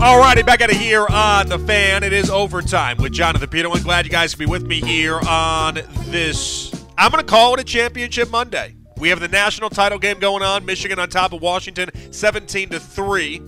Alrighty, back out of here on the fan. It is overtime with Jonathan Peterlin. Glad you guys can be with me here on this. I'm going to call it a championship Monday. We have the national title game going on. Michigan on top of Washington, 17 to three.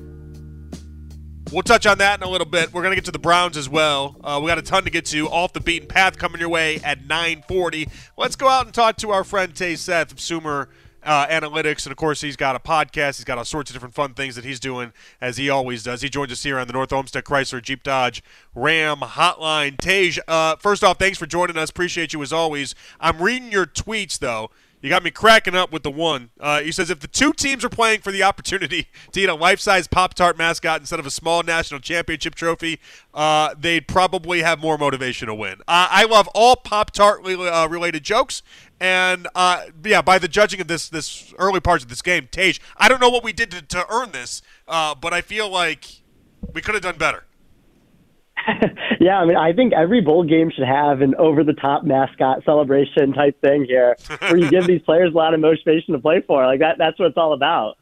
We'll touch on that in a little bit. We're going to get to the Browns as well. Uh, we got a ton to get to. Off the beaten path coming your way at 9:40. Let's go out and talk to our friend Tej Seth of Sumer uh, Analytics, and of course he's got a podcast. He's got all sorts of different fun things that he's doing as he always does. He joins us here on the North Olmsted Chrysler Jeep Dodge Ram Hotline. Tej, uh, first off, thanks for joining us. Appreciate you as always. I'm reading your tweets though. You got me cracking up with the one. Uh, he says if the two teams are playing for the opportunity to eat a life-size Pop-Tart mascot instead of a small national championship trophy, uh, they'd probably have more motivation to win. Uh, I love all Pop-Tart uh, related jokes, and uh, yeah, by the judging of this this early parts of this game, Tej, I don't know what we did to, to earn this, uh, but I feel like we could have done better. yeah, I mean, I think every bowl game should have an over-the-top mascot celebration type thing here, where you give these players a lot of motivation to play for. Like that, that's what it's all about.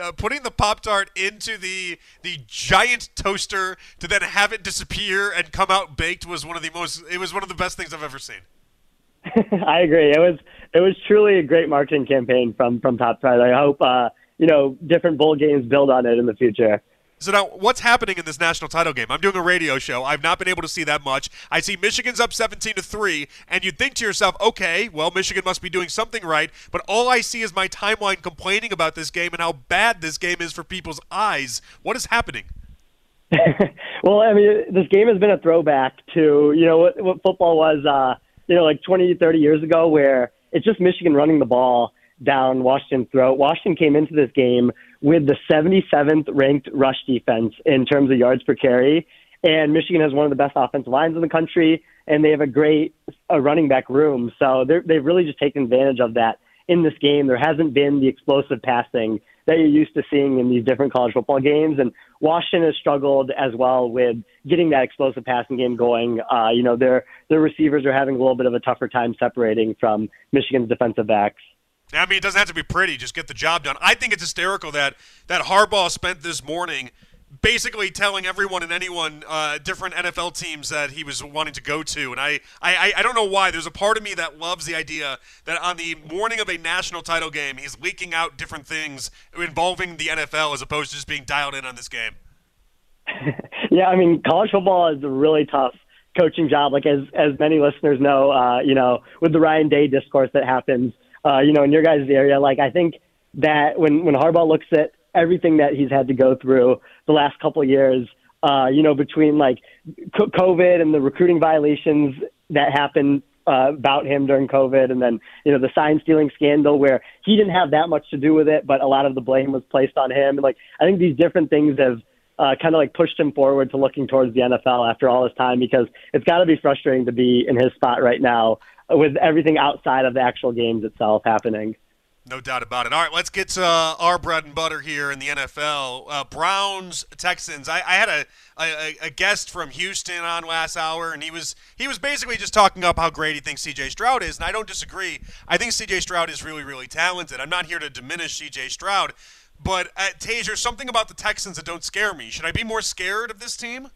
Uh, putting the pop tart into the the giant toaster to then have it disappear and come out baked was one of the most. It was one of the best things I've ever seen. I agree. It was it was truly a great marketing campaign from from Pop Tart. I hope uh, you know different bowl games build on it in the future. So now, what's happening in this national title game? I'm doing a radio show. I've not been able to see that much. I see Michigan's up 17 to three, and you'd think to yourself, okay, well, Michigan must be doing something right. But all I see is my timeline complaining about this game and how bad this game is for people's eyes. What is happening? well, I mean, this game has been a throwback to you know what, what football was, uh, you know, like 20, 30 years ago, where it's just Michigan running the ball down Washington's throat. Washington came into this game with the 77th ranked rush defense in terms of yards per carry. And Michigan has one of the best offensive lines in the country, and they have a great uh, running back room. So they've really just taken advantage of that in this game. There hasn't been the explosive passing that you're used to seeing in these different college football games. And Washington has struggled as well with getting that explosive passing game going. Uh, you know, their their receivers are having a little bit of a tougher time separating from Michigan's defensive backs. I mean, it doesn't have to be pretty. Just get the job done. I think it's hysterical that that Harbaugh spent this morning basically telling everyone and anyone uh, different NFL teams that he was wanting to go to. And I, I, I don't know why. There's a part of me that loves the idea that on the morning of a national title game, he's leaking out different things involving the NFL as opposed to just being dialed in on this game. yeah, I mean, college football is a really tough coaching job. Like as as many listeners know, uh, you know, with the Ryan Day discourse that happens uh, you know, in your guys' area. Like I think that when when Harbaugh looks at everything that he's had to go through the last couple of years, uh, you know, between like COVID and the recruiting violations that happened uh, about him during COVID, and then you know the sign stealing scandal where he didn't have that much to do with it, but a lot of the blame was placed on him. And like I think these different things have uh, kind of like pushed him forward to looking towards the NFL after all this time because it's got to be frustrating to be in his spot right now with everything outside of the actual games itself happening. No doubt about it. All right, let's get to uh, our bread and butter here in the NFL. Uh, Browns, Texans. I, I had a, a, a, guest from Houston on last hour, and he was he was basically just talking up how great he thinks C.J. Stroud is, and I don't disagree. I think C.J. Stroud is really, really talented. I'm not here to diminish C.J. Stroud, but uh, Taser, something about the Texans that don't scare me. Should I be more scared of this team?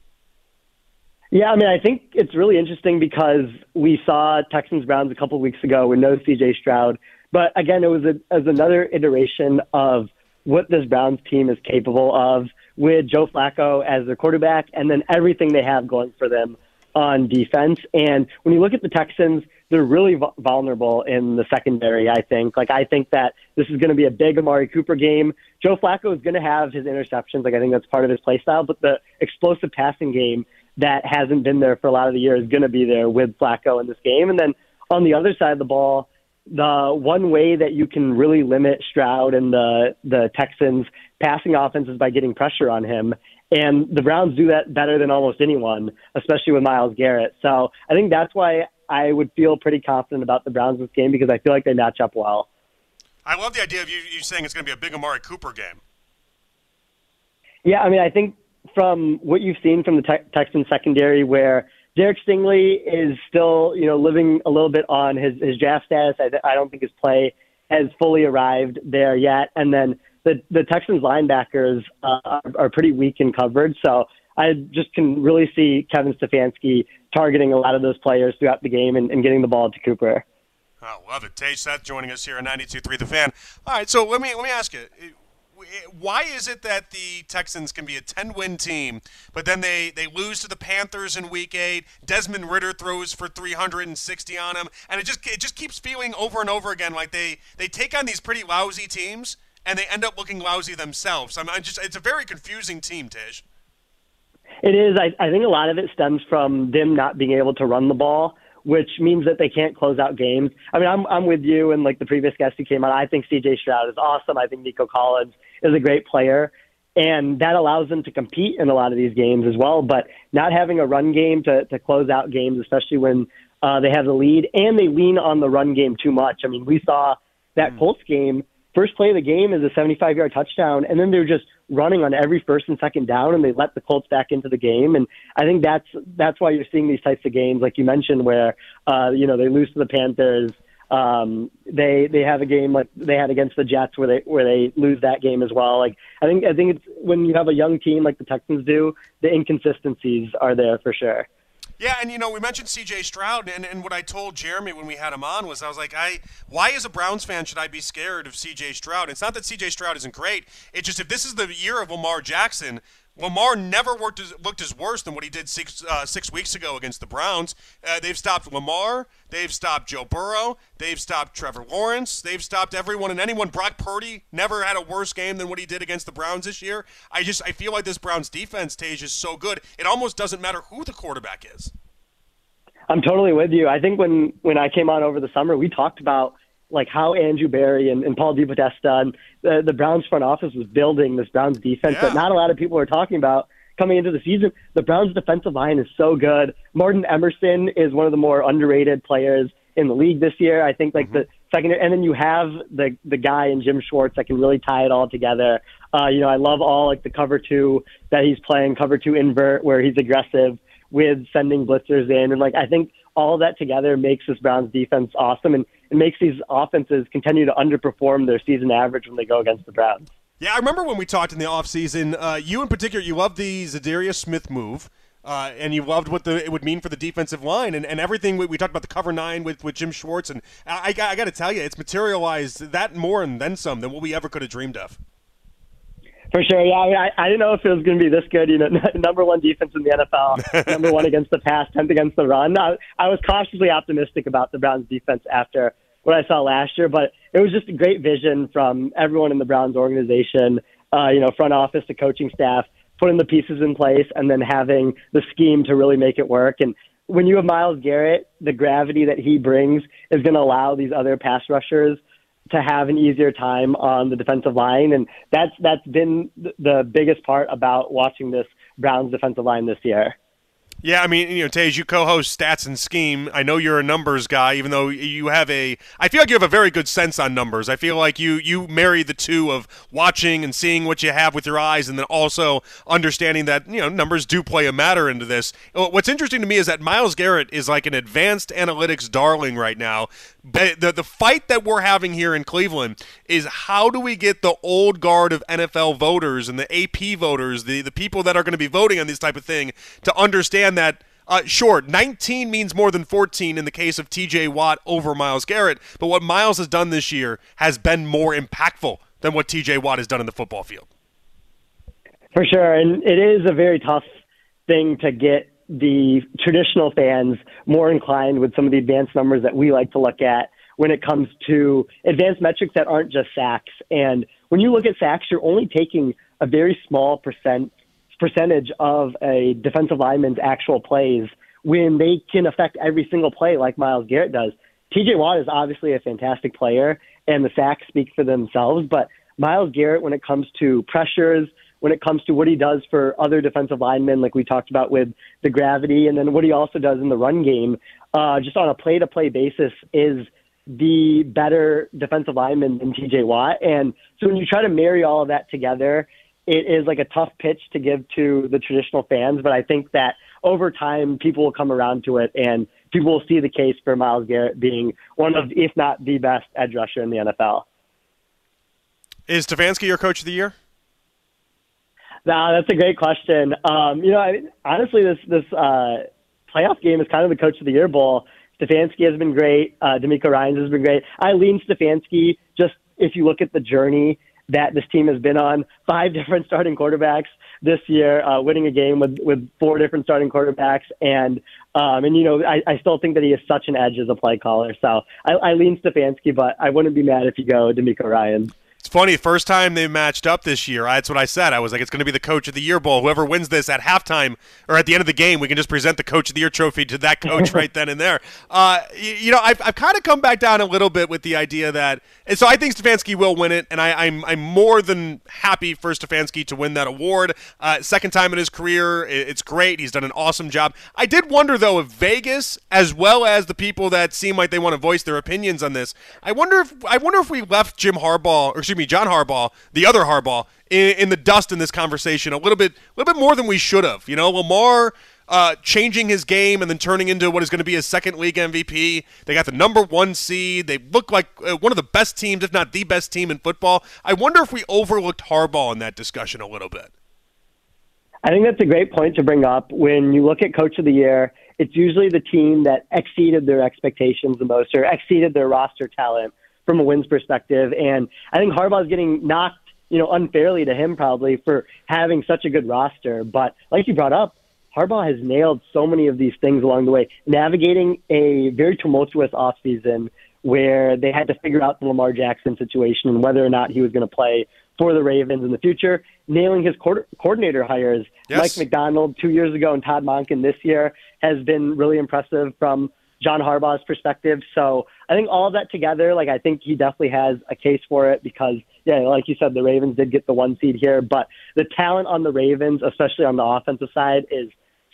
Yeah, I mean, I think it's really interesting because we saw Texans Browns a couple of weeks ago with no CJ Stroud, but again, it was, a, as another iteration of what this Browns team is capable of with Joe Flacco as their quarterback, and then everything they have going for them on defense. And when you look at the Texans, they're really vulnerable in the secondary, I think. Like, I think that this is going to be a big Amari Cooper game. Joe Flacco is going to have his interceptions. Like, I think that's part of his play style, but the explosive passing game that hasn't been there for a lot of the year is going to be there with Flacco in this game. And then on the other side of the ball, the one way that you can really limit Stroud and the the Texans passing offense is by getting pressure on him. And the Browns do that better than almost anyone, especially with Myles Garrett. So I think that's why I would feel pretty confident about the Browns this game because I feel like they match up well. I love the idea of you, you saying it's going to be a big Amari Cooper game. Yeah, I mean, I think from what you've seen from the te- Texans secondary, where Derek Stingley is still, you know, living a little bit on his, his draft status. I, I don't think his play has fully arrived there yet. And then the the Texans linebackers uh, are, are pretty weak in coverage. So I just can really see Kevin Stefanski targeting a lot of those players throughout the game and, and getting the ball to Cooper. I oh, love it. Tej Seth joining us here on 92.3 The Fan. All right, so let me let me ask you why is it that the Texans can be a 10-win team, but then they, they lose to the Panthers in Week Eight? Desmond Ridder throws for 360 on them, and it just it just keeps feeling over and over again like they they take on these pretty lousy teams and they end up looking lousy themselves. I mean, just it's a very confusing team, Tish. It is. I, I think a lot of it stems from them not being able to run the ball which means that they can't close out games. I mean, I'm I'm with you and like the previous guest who came on. I think C.J. Stroud is awesome. I think Nico Collins is a great player, and that allows them to compete in a lot of these games as well. But not having a run game to to close out games, especially when uh, they have the lead and they lean on the run game too much. I mean, we saw that mm. Colts game. First play of the game is a 75 yard touchdown, and then they're just running on every first and second down, and they let the Colts back into the game. And I think that's that's why you're seeing these types of games, like you mentioned, where uh, you know they lose to the Panthers. Um, they they have a game like they had against the Jets where they where they lose that game as well. Like I think I think it's when you have a young team like the Texans do, the inconsistencies are there for sure. Yeah, and you know, we mentioned C.J. Stroud, and, and what I told Jeremy when we had him on was I was like, I why as a Browns fan should I be scared of C.J. Stroud? It's not that C.J. Stroud isn't great. It's just if this is the year of Lamar Jackson, Lamar never worked as, looked as worse than what he did six uh, six weeks ago against the Browns. Uh, they've stopped Lamar. They've stopped Joe Burrow. They've stopped Trevor Lawrence. They've stopped everyone and anyone. Brock Purdy never had a worse game than what he did against the Browns this year. I just I feel like this Browns defense, Tej, is so good. It almost doesn't matter who the quarterback is. I'm totally with you. I think when when I came on over the summer, we talked about like how Andrew Berry and, and Paul DePodesta and the, the Browns front office was building this Browns defense yeah. that not a lot of people are talking about coming into the season. The Browns defensive line is so good. Martin Emerson is one of the more underrated players in the league this year. I think like mm-hmm. the second, and then you have the the guy in Jim Schwartz that can really tie it all together. Uh, you know, I love all like the cover two that he's playing, cover two invert where he's aggressive with sending blitzers in, and like I think all that together makes this Browns defense awesome, and it makes these offenses continue to underperform their season average when they go against the Browns. Yeah, I remember when we talked in the offseason, uh, you in particular, you loved the Za'Darius Smith move. Uh, and you loved what the, it would mean for the defensive line and, and everything we, we talked about the cover nine with, with Jim Schwartz and I, I, I got to tell you it's materialized that more and then some than what we ever could have dreamed of. For sure, yeah. I, mean, I, I didn't know if it was going to be this good. You know, number one defense in the NFL, number one against the pass, tenth against the run. I, I was cautiously optimistic about the Browns' defense after what I saw last year, but it was just a great vision from everyone in the Browns organization. Uh, you know, front office to coaching staff, putting the pieces in place, and then having the scheme to really make it work. And when you have Myles Garrett, the gravity that he brings is going to allow these other pass rushers to have an easier time on the defensive line, and that's that's been the biggest part about watching this Browns defensive line this year. Yeah, I mean, you know, Tej, you co-host Stats and Scheme. I know you're a numbers guy, even though you have a. I feel like you have a very good sense on numbers. I feel like you you marry the two of watching and seeing what you have with your eyes, and then also understanding that you know numbers do play a matter into this. What's interesting to me is that Myles Garrett is like an advanced analytics darling right now. But the, the fight that we're having here in Cleveland is how do we get the old guard of NFL voters and the AP voters, the, the people that are going to be voting on this type of thing, to understand that uh, sure, 19 means more than 14 in the case of TJ Watt over Myles Garrett, but what Myles has done this year has been more impactful than what TJ Watt has done in the football field. For sure, and it is a very tough thing to get the traditional fans more inclined with some of the advanced numbers that we like to look at when it comes to advanced metrics that aren't just sacks. And when you look at sacks, you're only taking a very small percent percentage of a defensive lineman's actual plays when they can affect every single play like Myles Garrett does. TJ Watt is obviously a fantastic player and the sacks speak for themselves, but Myles Garrett when it comes to pressures, when it comes to what he does for other defensive linemen, like we talked about with the gravity, and then what he also does in the run game, uh, just on a play to play basis, is the better defensive lineman than TJ Watt. And so when you try to marry all of that together, it is like a tough pitch to give to the traditional fans, but I think that over time people will come around to it and people will see the case for Myles Garrett being one of, if not the best edge rusher in the NFL. Is Stefanski your coach of the year? Nah, that's a great question. Um, you know, I, honestly, this this uh, playoff game is kind of the coach of the year bowl. Stefanski has been great. Uh, DeMeco Ryans has been great. I lean Stefanski just if you look at the journey that this team has been on. Five different starting quarterbacks this year, uh, winning a game with with four different starting quarterbacks, and um, and you know I, I still think that he has such an edge as a play caller. So I, I lean Stefanski, but I wouldn't be mad if you go DeMeco Ryans. It's funny. First time they matched up this year, that's what I said. I was like, it's going to be the Coach of the Year bowl. Whoever wins this at halftime or at the end of the game, we can just present the Coach of the Year trophy to that coach right then and there. Uh, you, you, know, I've, I've kind of come back down a little bit with the idea that, and so I think Stefanski will win it, and I, am I'm, I'm more than happy for Stefanski to win that award. Uh, second time in his career, it's great. He's done an awesome job. I did wonder though if Vegas, as well as the people that seem like they want to voice their opinions on this, I wonder if I wonder if we left Jim Harbaugh or excuse me, John Harbaugh, the other Harbaugh, in, in the dust in this conversation a little bit, a little bit more than we should have. You know, Lamar uh, changing his game and then turning into what is going to be his second league MVP. They got the number one seed. They look like uh, one of the best teams, if not the best team in football. I wonder if we overlooked Harbaugh in that discussion a little bit. I think that's a great point to bring up. When you look at Coach of the Year, it's usually the team that exceeded their expectations the most or exceeded their roster talent from a wins perspective. And I think Harbaugh is getting knocked, you know, unfairly to him probably for having such a good roster. But like you brought up, Harbaugh has nailed so many of these things along the way, navigating a very tumultuous offseason where they had to figure out the Lamar Jackson situation and whether or not he was going to play for the Ravens in the future, nailing his co- coordinator hires. Yes. Mike Macdonald two years ago and Todd Monken this year has been really impressive from John Harbaugh's perspective. So I think all of that together, like I think he definitely has a case for it because, yeah, like you said, the Ravens did get the one seed here, but the talent on the Ravens, especially on the offensive side, is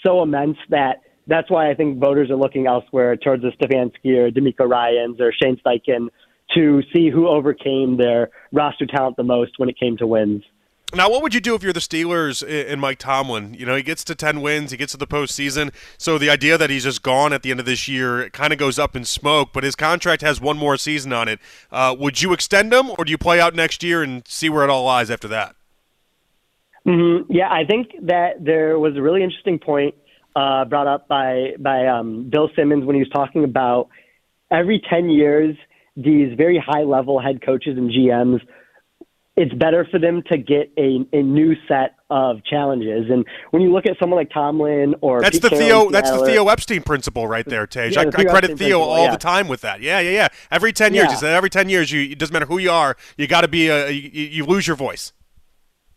so immense that that's why I think voters are looking elsewhere towards the Stefanski or DeMeco Ryans or Shane Steichen to see who overcame their roster talent the most when it came to wins. Now, what would you do if you're the Steelers and Mike Tomlin? You know, he gets to 10 wins, he gets to the postseason. So the idea that he's just gone at the end of this year kind of goes up in smoke, but his contract has one more season on it. Uh, would you extend him, or do you play out next year and see where it all lies after that? Mm-hmm. Yeah, I think that there was a really interesting point uh, brought up by, by um, Bill Simmons when he was talking about every 10 years, these very high level head coaches and GMs it's better for them to get a, a new set of challenges. And when you look at someone like Tomlin or that's Pete the Theo that's the Theo Epstein principle right there, Tej. Yeah, I, the I, credit Epstein Theo all yeah. the time with that. Yeah, yeah, yeah. Every ten years, yeah. he said every ten years, you it doesn't matter who you are, you got to be a you, you lose your voice.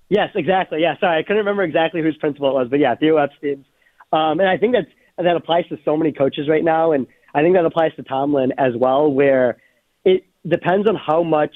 Yes, exactly. Yeah, sorry, I couldn't remember exactly whose principle it was, but yeah, Theo Epstein's. Um, and I think that's that applies to so many coaches right now, and I think that applies to Tomlin as well, where it depends on how much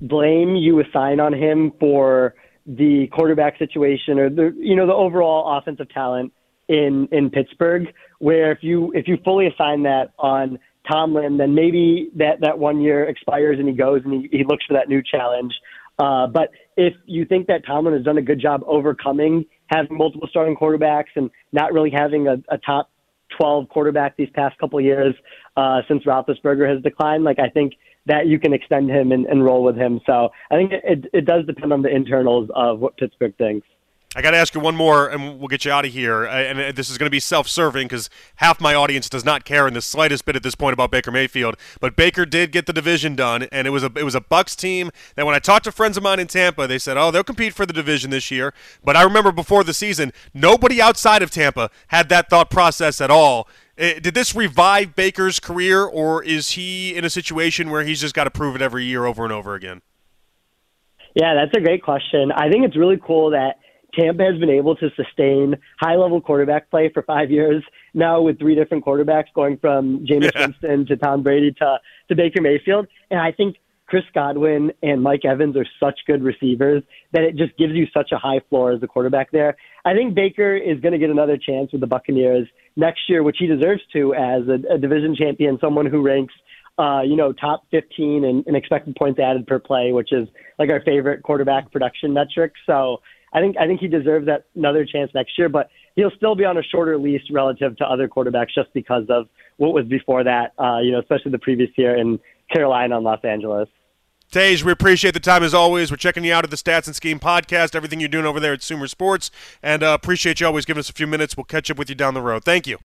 blame you assign on him for the quarterback situation or the you know the overall offensive talent in in Pittsburgh. Where if you if you fully assign that on Tomlin, then maybe that that one year expires and he goes and he, he looks for that new challenge. Uh, but if you think that Tomlin has done a good job overcoming having multiple starting quarterbacks and not really having a, a top 12 quarterback these past couple years uh, since Roethlisberger has declined, like I think that you can extend him and, and roll with him. So I think it, it does depend on the internals of what Pittsburgh thinks. I got to ask you one more, and we'll get you out of here. Uh, and uh, this is going to be self-serving because half my audience does not care in the slightest bit at this point about Baker Mayfield. But Baker did get the division done, and it was a it was a Bucs team that when I talked to friends of mine in Tampa, they said, "Oh, they'll compete for the division this year." But I remember before the season, nobody outside of Tampa had that thought process at all. Eh, did this revive Baker's career, or is he in a situation where he's just got to prove it every year over and over again? Yeah, that's a great question. I think it's really cool that Tampa has been able to sustain high level quarterback play for five years now with three different quarterbacks going from Jameis yeah. Winston to Tom Brady to, to Baker Mayfield. And I think Chris Godwin and Mike Evans are such good receivers that it just gives you such a high floor as a quarterback there. I think Baker is going to get another chance with the Buccaneers next year, which he deserves to as a, a division champion, someone who ranks, uh, you know, top 15 in, in expected points added per play, which is like our favorite quarterback production metric. So I think I think he deserves that another chance next year, but he'll still be on a shorter lease relative to other quarterbacks just because of what was before that. Uh, you know, especially the previous year in Carolina and Los Angeles. Tej, we appreciate the time as always. We're checking you out at the Stats and Scheme podcast, everything you're doing over there at Sumer Sports, and uh, appreciate you always giving us a few minutes. We'll catch up with you down the road. Thank you.